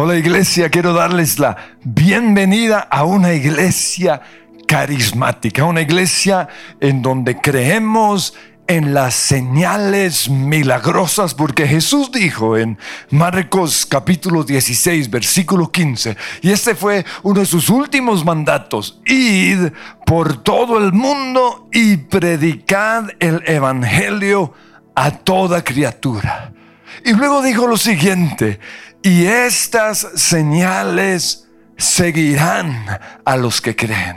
Hola iglesia, quiero darles la bienvenida a una iglesia carismática, una iglesia en donde creemos en las señales milagrosas, porque Jesús dijo en Marcos capítulo 16, versículo 15, y este fue uno de sus últimos mandatos, id por todo el mundo y predicad el Evangelio a toda criatura. Y luego dijo lo siguiente, y estas señales seguirán a los que creen.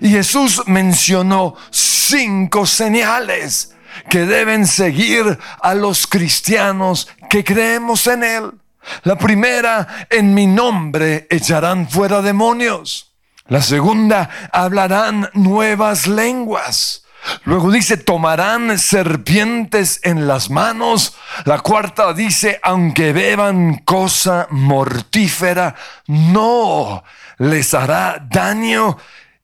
Y Jesús mencionó cinco señales que deben seguir a los cristianos que creemos en Él. La primera, en mi nombre echarán fuera demonios. La segunda, hablarán nuevas lenguas. Luego dice, tomarán serpientes en las manos. La cuarta dice, aunque beban cosa mortífera, no les hará daño.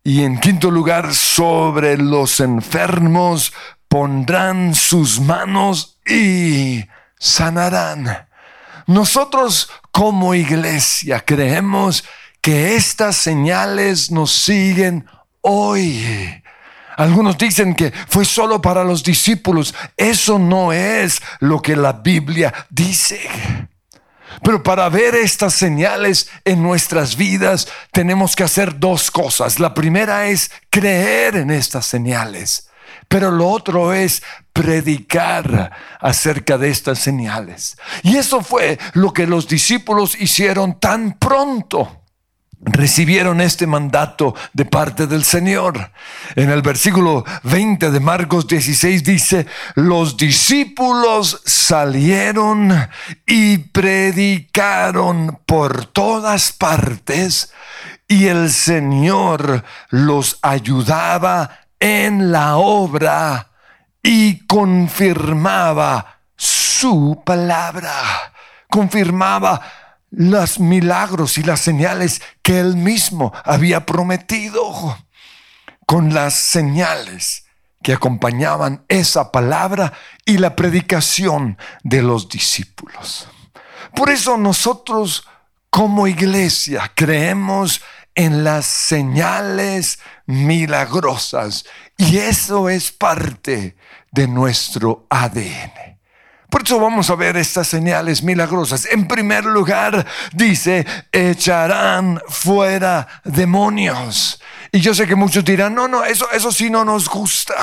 Y en quinto lugar, sobre los enfermos pondrán sus manos y sanarán. Nosotros como iglesia creemos que estas señales nos siguen hoy algunos dicen que fue solo para los discípulos. Eso no es lo que la Biblia dice. Pero para ver estas señales en nuestras vidas tenemos que hacer dos cosas. La primera es creer en estas señales. Pero lo otro es predicar acerca de estas señales. Y eso fue lo que los discípulos hicieron tan pronto recibieron este mandato de parte del Señor. En el versículo 20 de Marcos 16 dice, los discípulos salieron y predicaron por todas partes y el Señor los ayudaba en la obra y confirmaba su palabra, confirmaba los milagros y las señales que él mismo había prometido con las señales que acompañaban esa palabra y la predicación de los discípulos. Por eso nosotros como iglesia creemos en las señales milagrosas y eso es parte de nuestro ADN. Por eso vamos a ver estas señales milagrosas. En primer lugar, dice, echarán fuera demonios. Y yo sé que muchos dirán, no, no, eso, eso sí no nos gusta.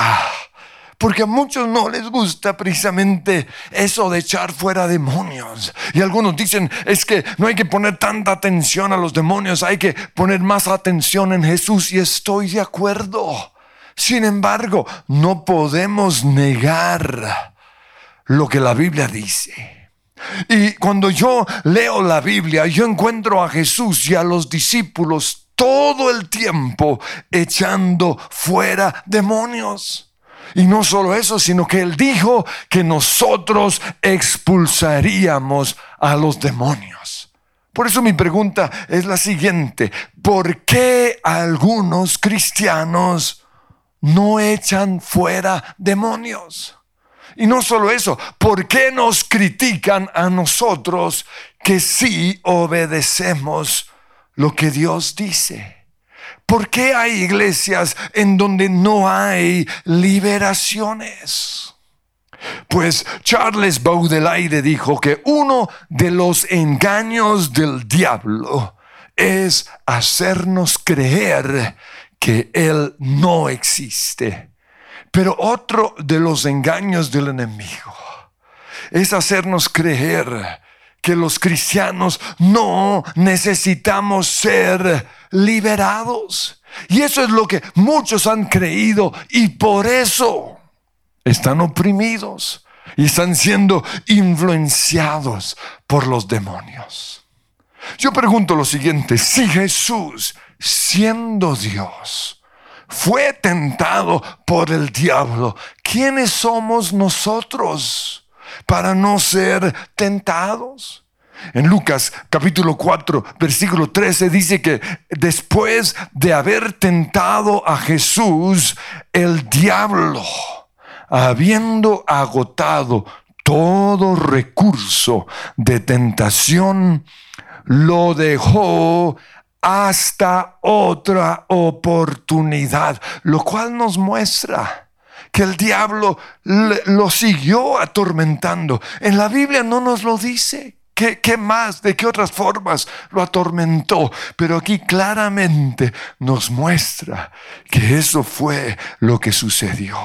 Porque a muchos no les gusta precisamente eso de echar fuera demonios. Y algunos dicen, es que no hay que poner tanta atención a los demonios, hay que poner más atención en Jesús. Y estoy de acuerdo. Sin embargo, no podemos negar lo que la Biblia dice. Y cuando yo leo la Biblia, yo encuentro a Jesús y a los discípulos todo el tiempo echando fuera demonios. Y no solo eso, sino que Él dijo que nosotros expulsaríamos a los demonios. Por eso mi pregunta es la siguiente, ¿por qué algunos cristianos no echan fuera demonios? Y no solo eso, ¿por qué nos critican a nosotros que sí obedecemos lo que Dios dice? ¿Por qué hay iglesias en donde no hay liberaciones? Pues Charles Baudelaire dijo que uno de los engaños del diablo es hacernos creer que Él no existe pero otro de los engaños del enemigo es hacernos creer que los cristianos no necesitamos ser liberados. Y eso es lo que muchos han creído y por eso están oprimidos y están siendo influenciados por los demonios. Yo pregunto lo siguiente, si Jesús, siendo Dios, fue tentado por el diablo. ¿Quiénes somos nosotros para no ser tentados? En Lucas capítulo 4, versículo 13 dice que después de haber tentado a Jesús, el diablo, habiendo agotado todo recurso de tentación, lo dejó hasta otra oportunidad, lo cual nos muestra que el diablo lo siguió atormentando. En la Biblia no nos lo dice. ¿Qué, ¿Qué, más? ¿De qué otras formas lo atormentó? Pero aquí claramente nos muestra que eso fue lo que sucedió.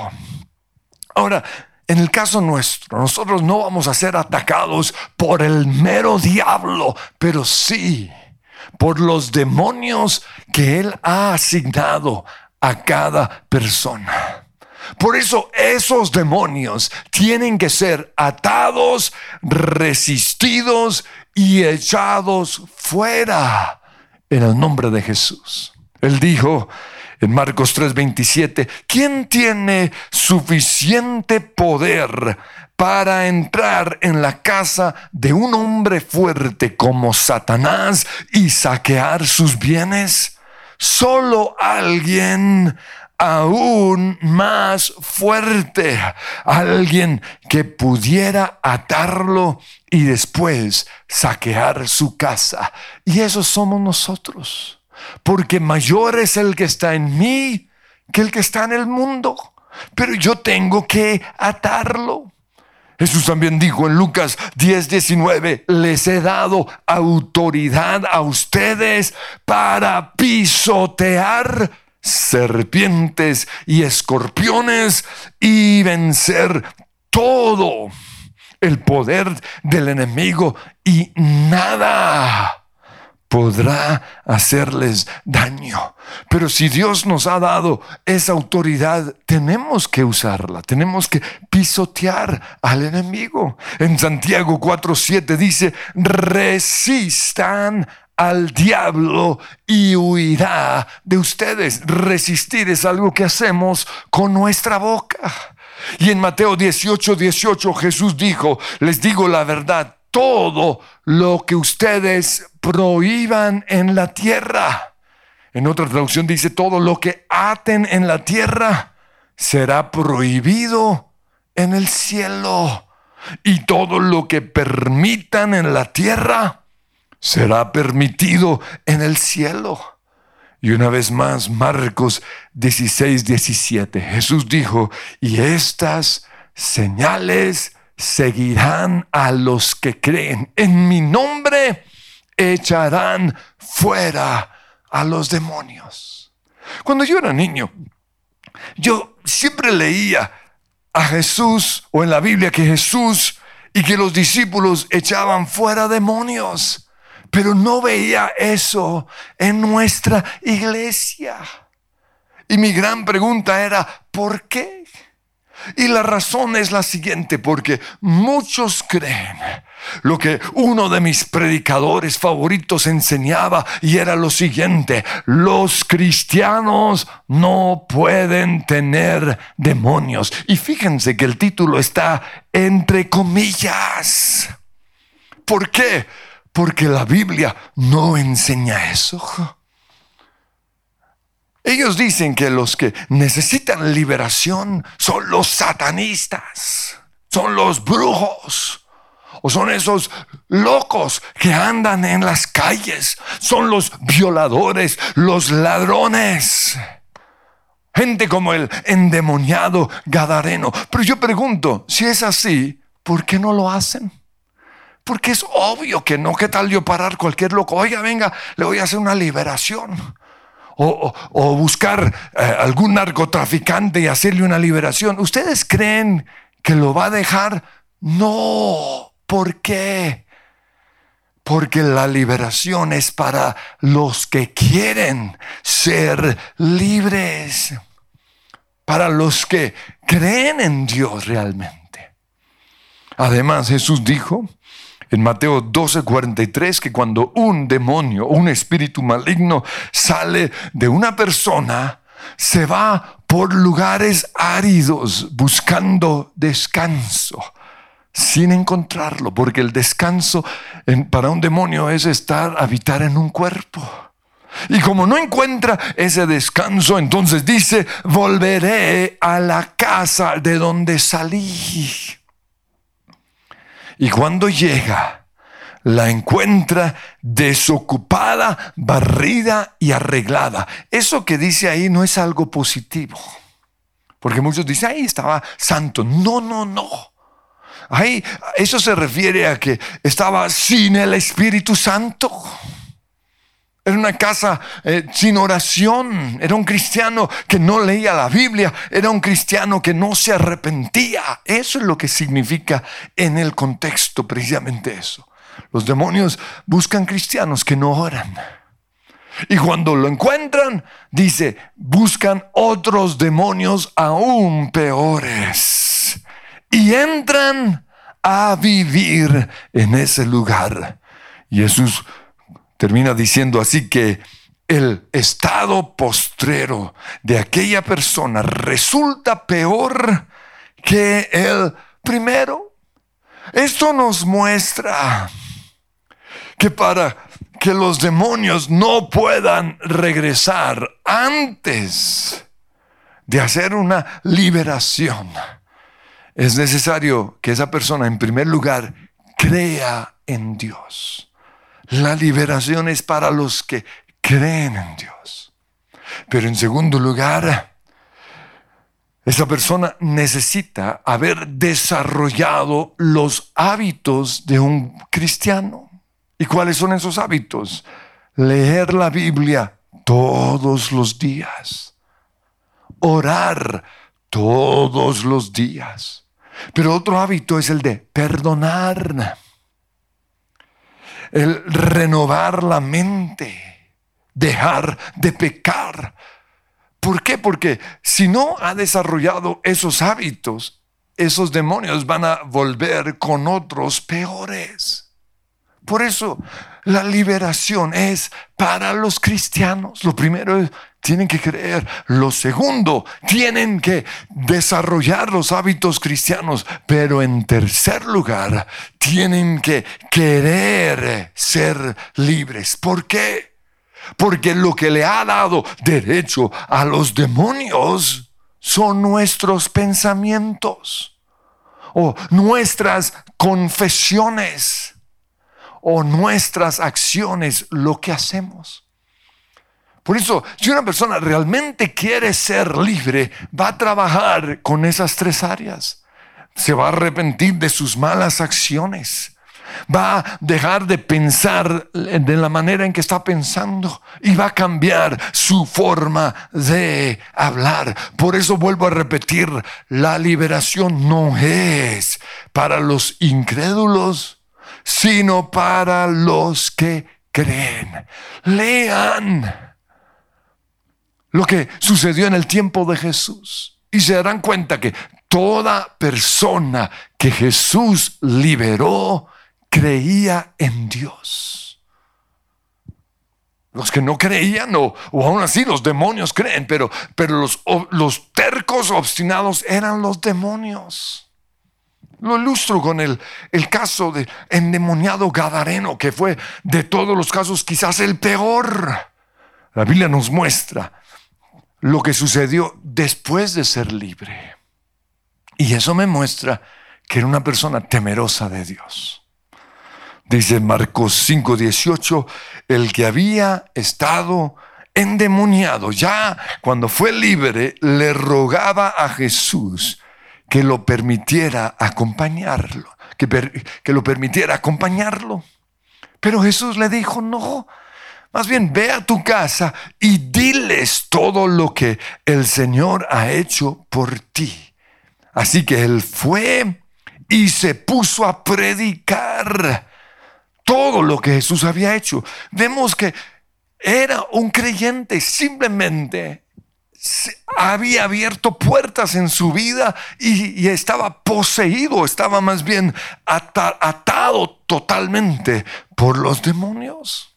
Ahora, en el caso nuestro, nosotros no vamos a ser atacados por el mero diablo, pero sí por los demonios que Él ha asignado a cada persona. Por eso esos demonios tienen que ser atados, resistidos y echados fuera en el nombre de Jesús. Él dijo, en Marcos 3:27, ¿quién tiene suficiente poder para entrar en la casa de un hombre fuerte como Satanás y saquear sus bienes? Solo alguien aún más fuerte, alguien que pudiera atarlo y después saquear su casa. Y eso somos nosotros porque mayor es el que está en mí que el que está en el mundo. Pero yo tengo que atarlo. Jesús también dijo en Lucas 10, 19, les he dado autoridad a ustedes para pisotear serpientes y escorpiones y vencer todo el poder del enemigo y nada podrá hacerles daño. Pero si Dios nos ha dado esa autoridad, tenemos que usarla, tenemos que pisotear al enemigo. En Santiago 4:7 dice, resistan al diablo y huirá de ustedes. Resistir es algo que hacemos con nuestra boca. Y en Mateo 18, 18 Jesús dijo, les digo la verdad, todo lo que ustedes prohíban en la tierra. En otra traducción dice, todo lo que aten en la tierra será prohibido en el cielo. Y todo lo que permitan en la tierra será permitido en el cielo. Y una vez más, Marcos 16, 17, Jesús dijo, y estas señales seguirán a los que creen. En mi nombre echarán fuera a los demonios. Cuando yo era niño, yo siempre leía a Jesús o en la Biblia que Jesús y que los discípulos echaban fuera demonios, pero no veía eso en nuestra iglesia. Y mi gran pregunta era, ¿por qué? Y la razón es la siguiente, porque muchos creen lo que uno de mis predicadores favoritos enseñaba y era lo siguiente, los cristianos no pueden tener demonios. Y fíjense que el título está entre comillas. ¿Por qué? Porque la Biblia no enseña eso. Ellos dicen que los que necesitan liberación son los satanistas, son los brujos, o son esos locos que andan en las calles, son los violadores, los ladrones. Gente como el endemoniado Gadareno. Pero yo pregunto, si es así, ¿por qué no lo hacen? Porque es obvio que no. ¿Qué tal yo parar cualquier loco? Oiga, venga, le voy a hacer una liberación o, buscar eh, algún narcotraficante y hacerle una liberación. ¿Ustedes creen que lo va a dejar? No. ¿Por qué? Porque la liberación es para los que quieren ser libres, para los que creen en Dios realmente. Además, Jesús dijo, en Mateo 12:43 que cuando un demonio un espíritu maligno sale de una persona, se va por lugares áridos buscando descanso sin encontrarlo, porque el descanso para un demonio es estar, habitar en un cuerpo. Y como no encuentra ese descanso, entonces dice, volveré a la casa de donde salí. Y cuando llega, la encuentra desocupada, barrida y arreglada. Eso que dice ahí no es algo positivo. Porque muchos dicen, ahí estaba santo. No, no, no. Ahí, eso se refiere a que estaba sin el Espíritu Santo. Era una casa eh, sin oración. Era un cristiano que no leía la Biblia. Era un cristiano que no se arrepentía. Eso es lo que significa en el contexto precisamente eso. Los demonios buscan cristianos que no oran. Y cuando lo encuentran, dice, buscan otros demonios aún peores. Y entran a vivir en ese lugar. Jesús termina diciendo así que el estado postrero de aquella persona resulta peor que el primero. Esto nos muestra que para que los demonios no puedan regresar antes de hacer una liberación, es necesario que esa persona en primer lugar crea en Dios. La liberación es para los que creen en Dios. Pero en segundo lugar, esa persona necesita haber desarrollado los hábitos de un cristiano. ¿Y cuáles son esos hábitos? Leer la Biblia todos los días. Orar todos los días. Pero otro hábito es el de perdonar. El renovar la mente. Dejar de pecar. ¿Por qué? Porque si no ha desarrollado esos hábitos, esos demonios van a volver con otros peores. Por eso la liberación es para los cristianos. Lo primero es, tienen que creer. Lo segundo, tienen que desarrollar los hábitos cristianos. Pero en tercer lugar, tienen que querer ser libres. ¿Por qué? Porque lo que le ha dado derecho a los demonios son nuestros pensamientos o nuestras confesiones o nuestras acciones lo que hacemos. Por eso, si una persona realmente quiere ser libre, va a trabajar con esas tres áreas. Se va a arrepentir de sus malas acciones. Va a dejar de pensar de la manera en que está pensando y va a cambiar su forma de hablar. Por eso vuelvo a repetir, la liberación no es para los incrédulos sino para los que creen. Lean lo que sucedió en el tiempo de Jesús y se darán cuenta que toda persona que Jesús liberó creía en Dios. Los que no creían, o, aún así los demonios creen, pero, pero los, los tercos obstinados eran los demonios. Lo ilustro con el, caso del endemoniado Gadareno, que fue de todos los casos quizás el peor. La Biblia nos muestra lo que sucedió después de ser libre. Y eso me muestra que era una persona temerosa de Dios. Dice Marcos 5:18, el que había estado endemoniado, ya cuando fue libre, le rogaba a Jesús que lo permitiera acompañarlo, que, que lo permitiera acompañarlo. Pero Jesús le dijo, no, más bien ve a tu casa y diles todo lo que el Señor ha hecho por ti. Así que él fue y se puso a predicar todo lo que Jesús había hecho. Vemos que era un creyente, simplemente había abierto puertas en su vida y, estaba poseído, estaba más bien atado totalmente por los demonios.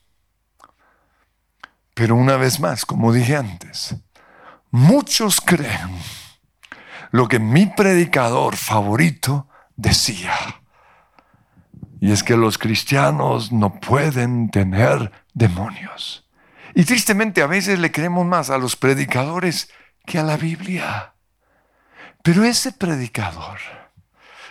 Pero una vez más, como dije antes, muchos creen lo que mi predicador favorito decía. Y es que los cristianos no pueden tener demonios. Y tristemente a veces le creemos más a los predicadores que a la Biblia. Pero ese predicador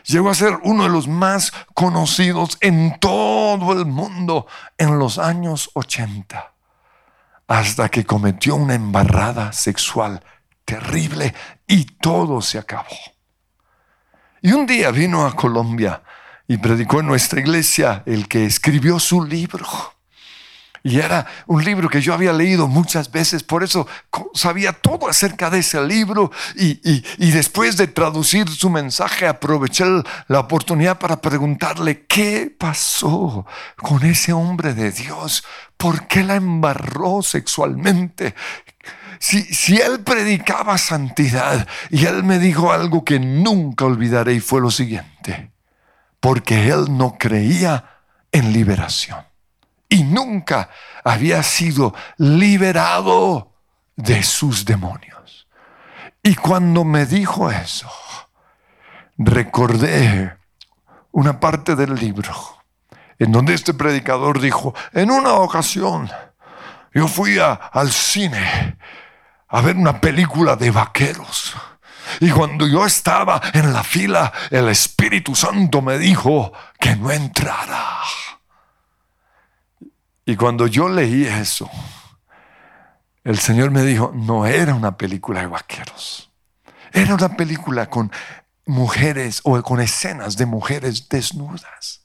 Llegó a ser uno de los más conocidos en todo el mundo en los años 80, hasta que cometió una embarrada sexual terrible y todo se acabó. Y un día vino a Colombia y predicó en nuestra iglesia el que escribió su libro. Y era un libro que yo había leído muchas veces, por eso sabía todo acerca de ese libro. Y, después de traducir su mensaje, aproveché la oportunidad para preguntarle qué pasó con ese hombre de Dios, por qué la embarró sexualmente. Si, si él predicaba santidad y él me dijo algo que nunca olvidaré y fue lo siguiente, porque él no creía en liberación y nunca había sido liberado de sus demonios. Y cuando me dijo eso, recordé una parte del libro en donde este predicador dijo, en una ocasión yo fui al cine a ver una película de vaqueros. Y cuando yo estaba en la fila, el Espíritu Santo me dijo que no entrara. Y cuando yo leí eso, el Señor me dijo, no era una película de vaqueros, era una película con mujeres o con escenas de mujeres desnudas.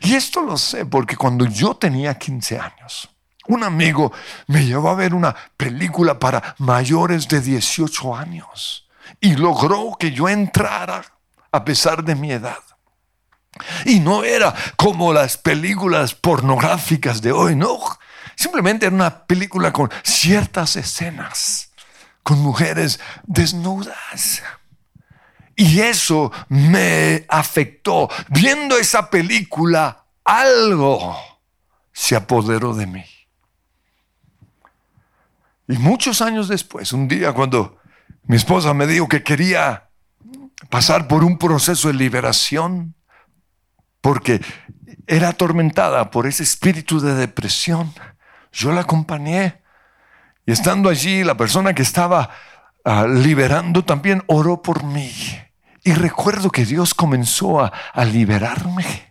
Y esto lo sé porque cuando yo tenía 15 años, un amigo me llevó a ver una película para mayores de 18 años y logró que yo entrara a pesar de mi edad. Y no era como las películas pornográficas de hoy, no. Simplemente era una película con ciertas escenas, con mujeres desnudas. Y eso me afectó. Viendo esa película, algo se apoderó de mí. Y muchos años después, un día cuando mi esposa me dijo que quería pasar por un proceso de liberación, porque era atormentada por ese espíritu de depresión. Yo la acompañé y estando allí, la persona que estaba ah, liberando también oró por mí. Y recuerdo que Dios comenzó a, a liberarme.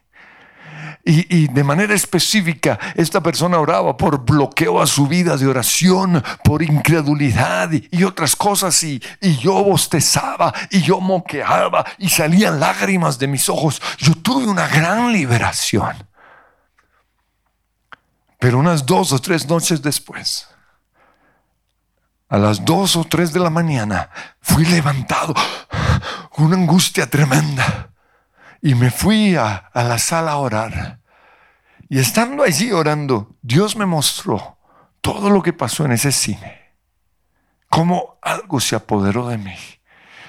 Y, de manera específica, esta persona oraba por bloqueo a su vida de oración, por incredulidad y, otras cosas. Y, y, yo bostezaba y yo moqueaba y salían lágrimas de mis ojos. Yo tuve una gran liberación. Pero unas dos o tres noches después, a las dos o tres de la mañana, fui levantado, una angustia tremenda. Y me fui a, la sala a orar. Y estando allí orando, Dios me mostró todo lo que pasó en ese cine. Cómo algo se apoderó de mí.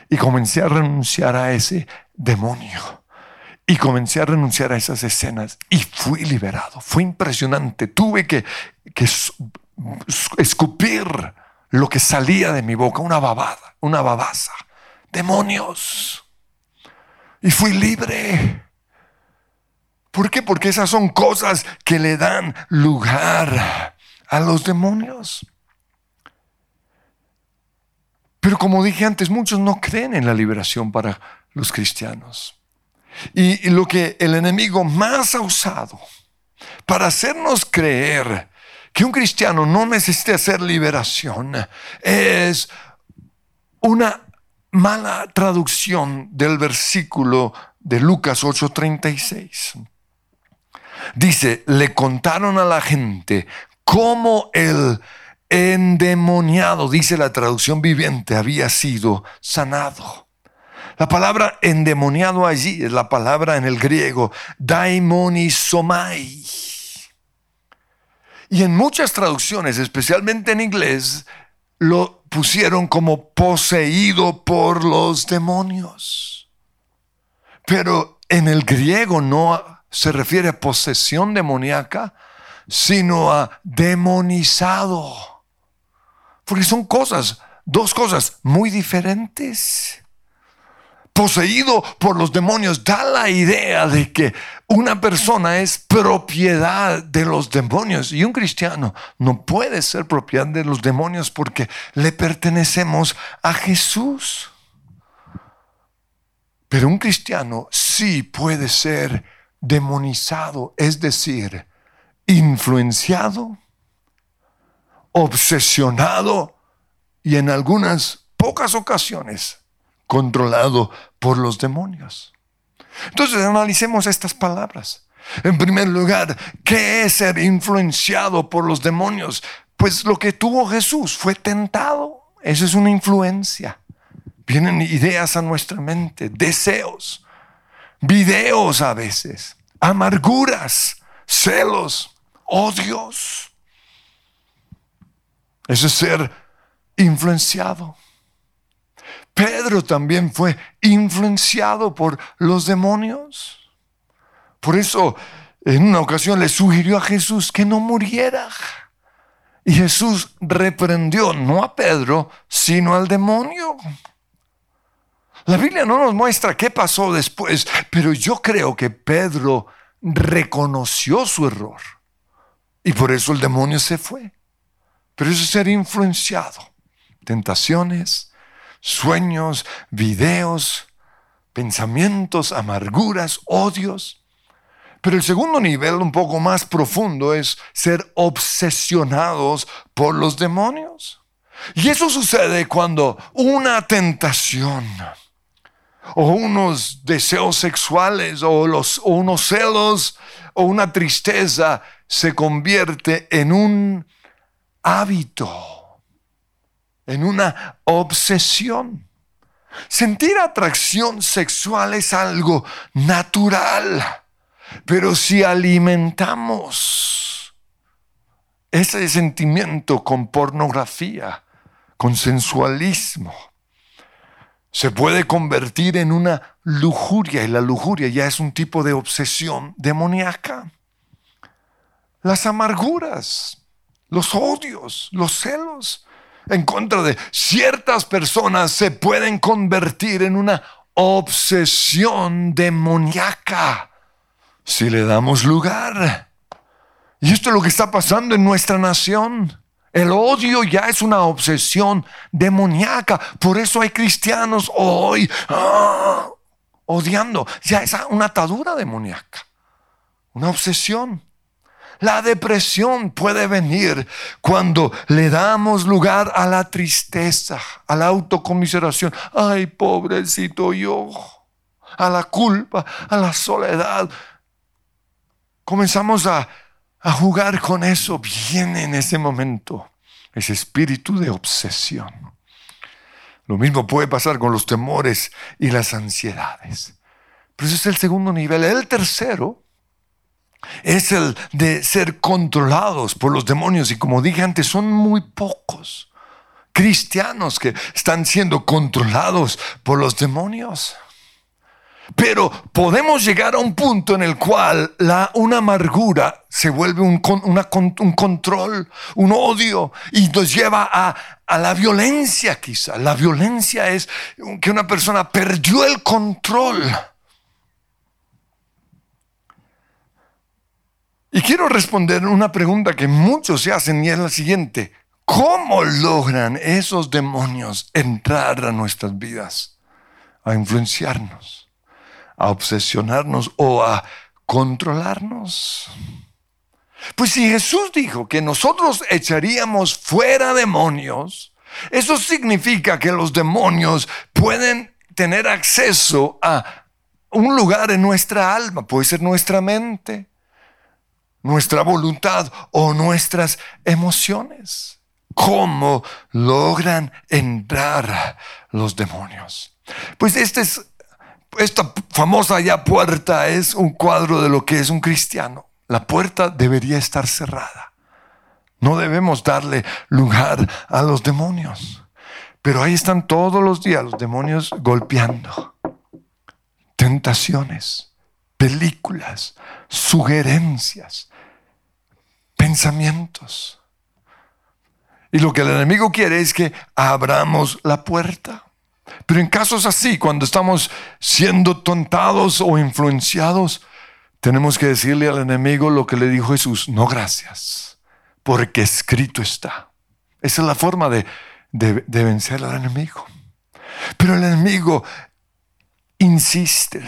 Y comencé a renunciar a ese demonio. Y comencé a renunciar a esas escenas. Y fui liberado. Fue impresionante. Tuve que, que escupir lo que salía de mi boca. Una babada, una babaza. Demonios y fui libre. ¿Por qué? Porque esas son cosas que le dan lugar a los demonios. Pero como dije antes, muchos no creen en la liberación para los cristianos. Y, lo que el enemigo más ha usado para hacernos creer que un cristiano no necesita hacer liberación es una mala traducción del versículo de Lucas 8:36. Dice, le contaron a la gente cómo el endemoniado, dice la traducción viviente, había sido sanado. La palabra endemoniado allí es la palabra en el griego daimonizomai. Y en muchas traducciones, especialmente en inglés, lo pusieron como poseído por los demonios. Pero en el griego no se refiere a posesión demoníaca, sino a demonizado. Porque son cosas, dos cosas muy diferentes poseído por los demonios da la idea de que una persona es propiedad de los demonios y un cristiano no puede ser propiedad de los demonios porque le pertenecemos a Jesús. Pero un cristiano sí puede ser demonizado, es decir, influenciado, obsesionado y en algunas pocas ocasiones controlado por los demonios. Entonces analicemos estas palabras. En primer lugar, ¿qué es ser influenciado por los demonios? Pues lo que tuvo Jesús fue tentado. Eso es una influencia. Vienen ideas a nuestra mente, deseos, videos a veces, amarguras, celos, odios. Eso es ser influenciado. Pedro también fue influenciado por los demonios. Por eso en una ocasión le sugirió a Jesús que no muriera. Y Jesús reprendió no a Pedro, sino al demonio. La Biblia no nos muestra qué pasó después, pero yo creo que Pedro reconoció su error. Y por eso el demonio se fue. Pero eso es ser influenciado. Tentaciones, sueños, videos, pensamientos, amarguras, odios. Pero el segundo nivel, un poco más profundo, es ser obsesionados por los demonios. Y eso sucede cuando una tentación o unos deseos sexuales o, los, o unos celos o una tristeza se convierte en un hábito, en una obsesión. Sentir atracción sexual es algo natural, pero si alimentamos ese sentimiento con pornografía, con sensualismo, se puede convertir en una lujuria y la lujuria ya es un tipo de obsesión demoníaca. Las amarguras, los odios, los celos en contra de ciertas personas se pueden convertir en una obsesión demoníaca si le damos lugar. Y esto es lo que está pasando en nuestra nación. El odio ya es una obsesión demoníaca. Por eso hay cristianos hoy ah, odiando. Ya es una atadura demoníaca. Una obsesión. La depresión puede venir cuando le damos lugar a la tristeza, a la autocomiseración. Ay, pobrecito yo. A la culpa, a la soledad. Comenzamos a a jugar con eso, viene en ese momento ese espíritu de obsesión. Lo mismo puede pasar con los temores y las ansiedades. Pero ese es el segundo nivel. El tercero es el de ser controlados por los demonios. Y como dije antes, son muy pocos cristianos que están siendo controlados por los demonios. Pero podemos llegar a un punto en el cual la, una amargura se vuelve un, control, un odio y nos lleva a la violencia quizá. La violencia es que una persona perdió el control. Y quiero responder una pregunta que muchos se hacen y es la siguiente. ¿Cómo logran esos demonios entrar a nuestras vidas, a influenciarnos? a obsesionarnos o a controlarnos. Pues si Jesús dijo que nosotros echaríamos fuera demonios, eso significa que los demonios pueden tener acceso a un lugar en nuestra alma, puede ser nuestra mente, nuestra voluntad o nuestras emociones. ¿Cómo logran entrar los demonios? Pues este es esta famosa ya puerta es un cuadro de lo que es un cristiano. La puerta debería estar cerrada. No debemos darle lugar a los demonios. Pero ahí están todos los días los demonios golpeando. Tentaciones, películas, sugerencias, pensamientos. Y lo que el enemigo quiere es que abramos la puerta. Pero en casos así, cuando estamos siendo tontados o influenciados, tenemos que decirle al enemigo lo que le dijo Jesús, no gracias, porque escrito está. Esa es la forma de, de, vencer al enemigo. Pero el enemigo insiste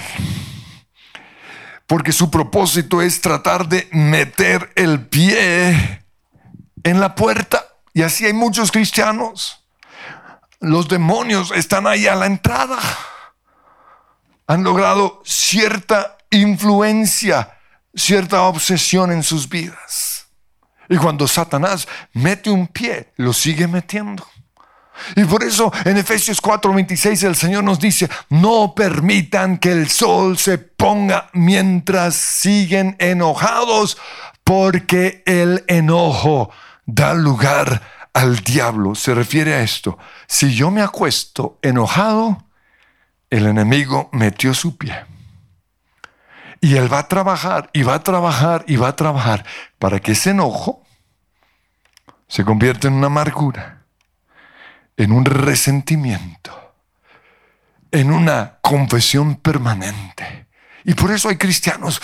porque su propósito es tratar de meter el pie en la puerta. Y así hay muchos cristianos. Los demonios están ahí a la entrada. Han logrado cierta influencia, cierta obsesión en sus vidas. Y cuando Satanás mete un pie, lo sigue metiendo. Y por eso en Efesios 4:26 el Señor nos dice, no permitan que el sol se ponga mientras siguen enojados, porque el enojo da lugar al diablo. Se refiere a esto. Si yo me acuesto enojado, el enemigo metió su pie. Y él va a trabajar y va a trabajar y va a trabajar para que ese enojo se convierta en una amargura en un resentimiento, en una confesión permanente. Y por eso hay cristianos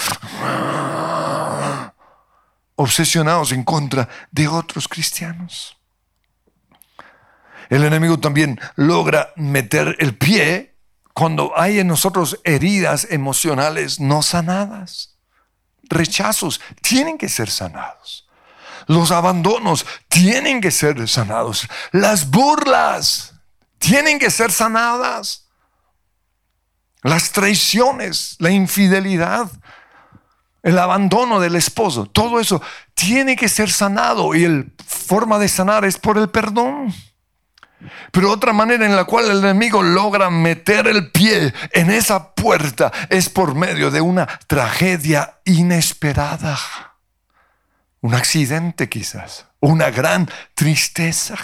obsesionados en contra de otros cristianos. El enemigo también logra meter el pie cuando hay en nosotros heridas emocionales no sanadas. Rechazos tienen que ser sanados. Los abandonos tienen que ser sanados. Las burlas tienen que ser sanadas. Las traiciones, la infidelidad, el abandono del esposo, todo eso tiene que ser sanado y la forma de sanar es por el perdón. Pero otra manera en la cual el enemigo logra meter el pie en esa puerta es por medio de una tragedia inesperada un accidente quizás, una gran tristeza.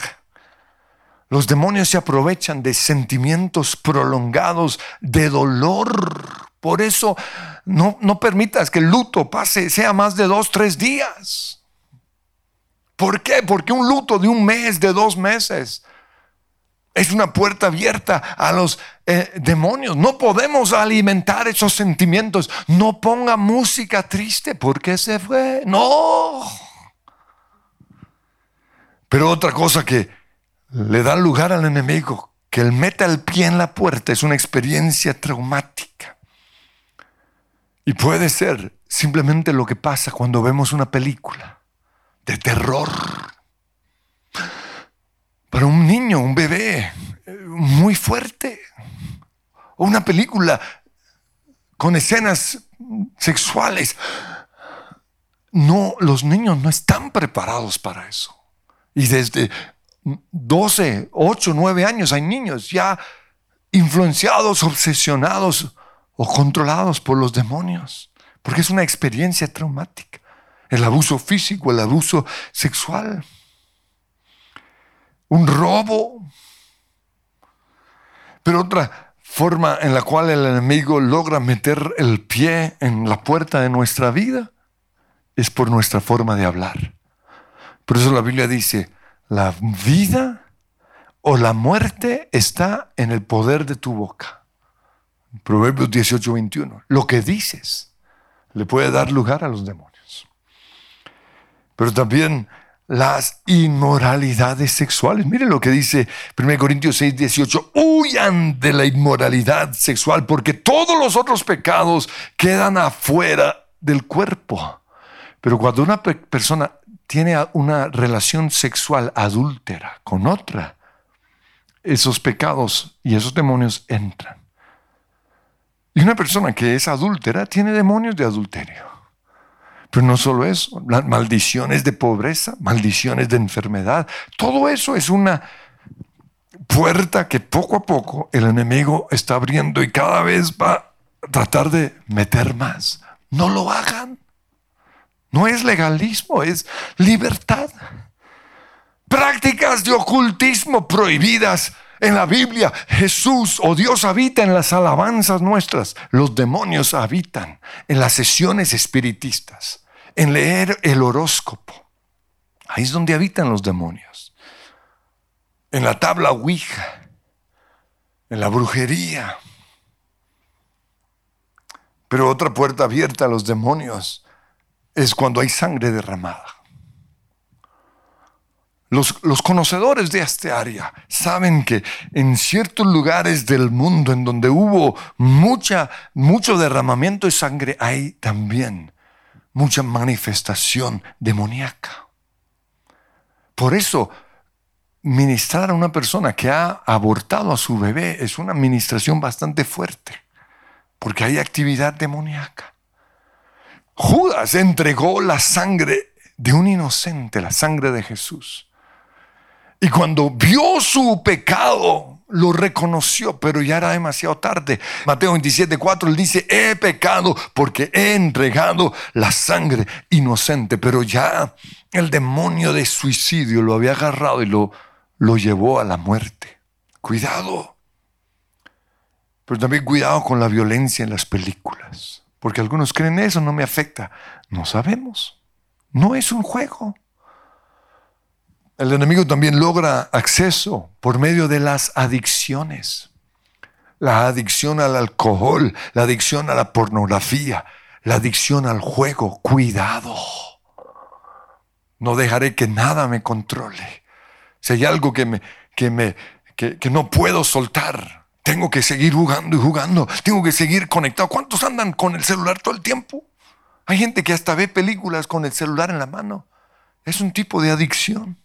Los demonios se aprovechan de sentimientos prolongados de dolor. Por eso no, no permitas que el luto pase, sea más de dos, tres días. ¿Por qué? Porque un luto de un mes, de dos meses, es una puerta abierta a los eh, demonios. No podemos alimentar esos sentimientos. No ponga música triste porque se fue. No. Pero otra cosa que le da lugar al enemigo, que él meta el pie en la puerta, es una experiencia traumática. Y puede ser simplemente lo que pasa cuando vemos una película de terror para un niño, un bebé, muy fuerte. O una película con escenas sexuales. No, los niños no están preparados para eso. Y desde 12, 8, 9 años hay niños ya influenciados, obsesionados o controlados por los demonios. Porque es una experiencia traumática. El abuso físico, el abuso sexual un robo. Pero otra forma en la cual el enemigo logra meter el pie en la puerta de nuestra vida es por nuestra forma de hablar. Por eso la Biblia dice, la vida o la muerte está en el poder de tu boca. Proverbios 18, 21. Lo que dices le puede dar lugar a los demonios. Pero también las inmoralidades sexuales. Mire lo que dice 1 Corintios 6, 18. Huyan de la inmoralidad sexual porque todos los otros pecados quedan afuera del cuerpo. Pero cuando una persona tiene una relación sexual adúltera con otra, esos pecados y esos demonios entran. Y una persona que es adúltera tiene demonios de adulterio. Pero no solo eso, las maldiciones de pobreza, maldiciones de enfermedad, todo eso es una puerta que poco a poco el enemigo está abriendo y cada vez va a tratar de meter más. No lo hagan. No es legalismo, es libertad. Prácticas de ocultismo prohibidas en la Biblia. Jesús o Dios habita en las alabanzas nuestras. Los demonios habitan en las sesiones espiritistas en leer el horóscopo. Ahí es donde habitan los demonios. En la tabla Ouija, en la brujería. Pero otra puerta abierta a los demonios es cuando hay sangre derramada. Los, conocedores de este área saben que en ciertos lugares del mundo en donde hubo mucha, mucho derramamiento de sangre, hay también mucha manifestación demoníaca. Por eso, ministrar a una persona que ha abortado a su bebé es una administración bastante fuerte, porque hay actividad demoníaca. Judas entregó la sangre de un inocente, la sangre de Jesús y cuando vio su pecado, lo reconoció, pero ya era demasiado tarde. Mateo 27, 4, él dice, he pecado porque he entregado la sangre inocente, pero ya el demonio de suicidio lo había agarrado y lo, lo llevó a la muerte. Cuidado. Pero también cuidado con la violencia en las películas, porque algunos creen eso no me afecta. No sabemos. No es un juego. El enemigo también logra acceso por medio de las adicciones. La adicción al alcohol, la adicción a la pornografía, la adicción al juego. Cuidado. No dejaré que nada me controle. Si hay algo que, me, que, me, que, no puedo soltar, tengo que seguir jugando y jugando. Tengo que seguir conectado. ¿Cuántos andan con el celular todo el tiempo? Hay gente que hasta ve películas con el celular en la mano. Es un tipo de adicción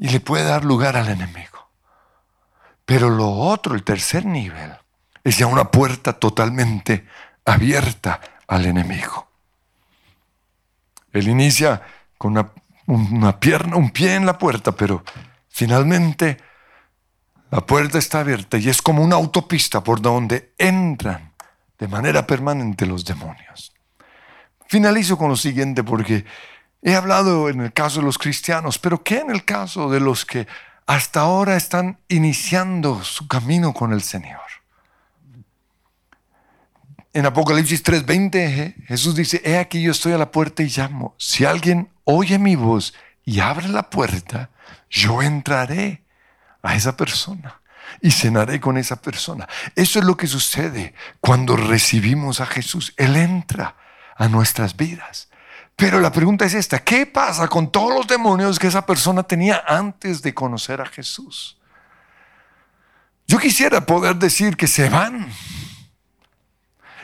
y le puede dar lugar al enemigo. Pero lo otro, el tercer nivel, es ya una puerta totalmente abierta al enemigo. Él inicia con una, una, pierna, un pie en la puerta, pero finalmente la puerta está abierta y es como una autopista por donde entran de manera permanente los demonios. Finalizo con lo siguiente porque He hablado en el caso de los cristianos, pero ¿qué en el caso de los que hasta ahora están iniciando su camino con el Señor? En Apocalipsis 3:20 Jesús dice, he aquí yo estoy a la puerta y llamo. Si alguien oye mi voz y abre la puerta, yo entraré a esa persona y cenaré con esa persona. Eso es lo que sucede cuando recibimos a Jesús. Él entra a nuestras vidas. Pero la pregunta es esta, ¿qué pasa con todos los demonios que esa persona tenía antes de conocer a Jesús? Yo quisiera poder decir que se van.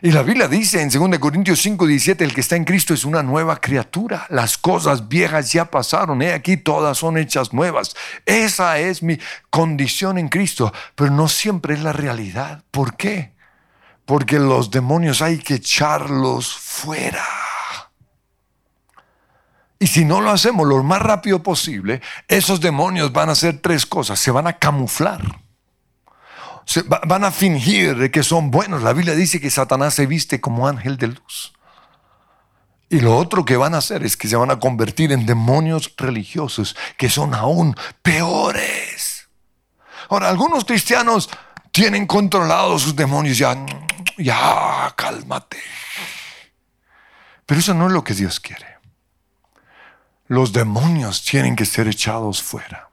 Y la Biblia dice en 2 Corintios 5, 17, el que está en Cristo es una nueva criatura. Las cosas viejas ya pasaron, he aquí todas son hechas nuevas. Esa es mi condición en Cristo, pero no siempre es la realidad. ¿Por qué? Porque los demonios hay que echarlos fuera. Y si no lo hacemos lo más rápido posible, esos demonios van a hacer tres cosas. Se van a camuflar. Se, van a fingir que son buenos. La Biblia dice que Satanás se viste como ángel de luz. Y lo otro que van a hacer es que se van a convertir en demonios religiosos que son aún peores. Ahora, algunos cristianos tienen controlados sus demonios. Ya, ya, cálmate. Pero eso no es lo que Dios quiere los demonios tienen que ser echados fuera.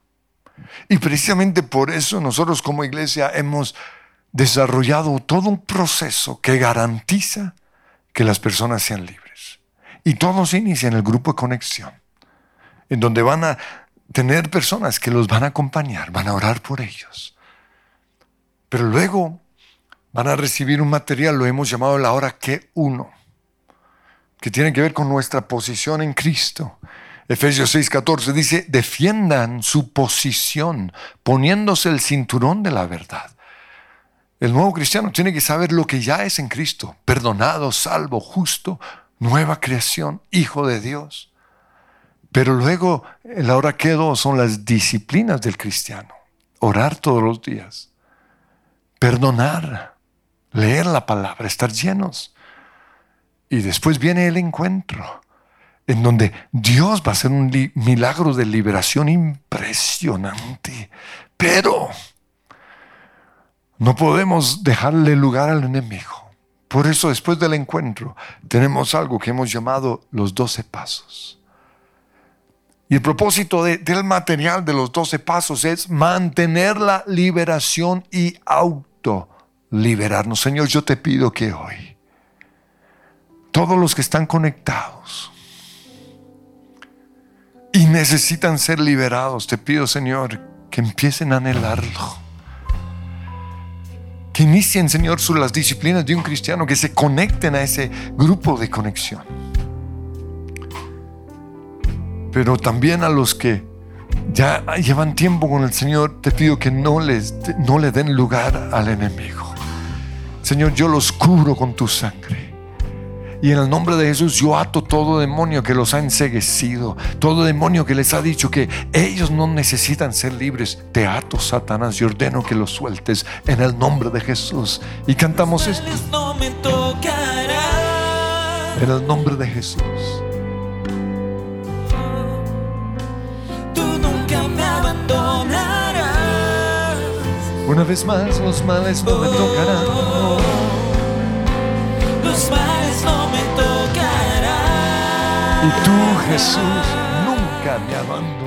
Y precisamente por eso nosotros como iglesia hemos desarrollado todo un proceso que garantiza que las personas sean libres. Y todo se inicia en el grupo de conexión, en donde van a tener personas que los van a acompañar, van a orar por ellos. Pero luego van a recibir un material, lo hemos llamado la hora que uno, que tiene que ver con nuestra posición en Cristo Efesios 6:14 dice, defiendan su posición poniéndose el cinturón de la verdad. El nuevo cristiano tiene que saber lo que ya es en Cristo, perdonado, salvo, justo, nueva creación, hijo de Dios. Pero luego, la hora que dos son las disciplinas del cristiano. Orar todos los días, perdonar, leer la palabra, estar llenos. Y después viene el encuentro en donde Dios va a hacer un milagro de liberación impresionante. Pero no podemos dejarle lugar al enemigo. Por eso después del encuentro tenemos algo que hemos llamado los doce pasos. Y el propósito del material de los doce pasos es mantener la liberación y auto liberarnos. Señor, yo te pido que hoy todos los que están conectados, y necesitan ser liberados, te pido Señor que empiecen a anhelarlo. Que inicien, Señor, las disciplinas de un cristiano, que se conecten a ese grupo de conexión. Pero también a los que ya llevan tiempo con el Señor, te pido que no, les, no le den lugar al enemigo. Señor, yo los cubro con tu sangre. Y en el nombre de Jesús yo ato todo demonio que los ha enseguecido, todo demonio que les ha dicho que ellos no necesitan ser libres. Te ato, Satanás, y ordeno que los sueltes en el nombre de Jesús. Y cantamos esto. En el nombre de Jesús. Tú nunca me abandonarás. Una vez más los males no me tocarán. Los males Y tú, Jesús, nunca me abandonas.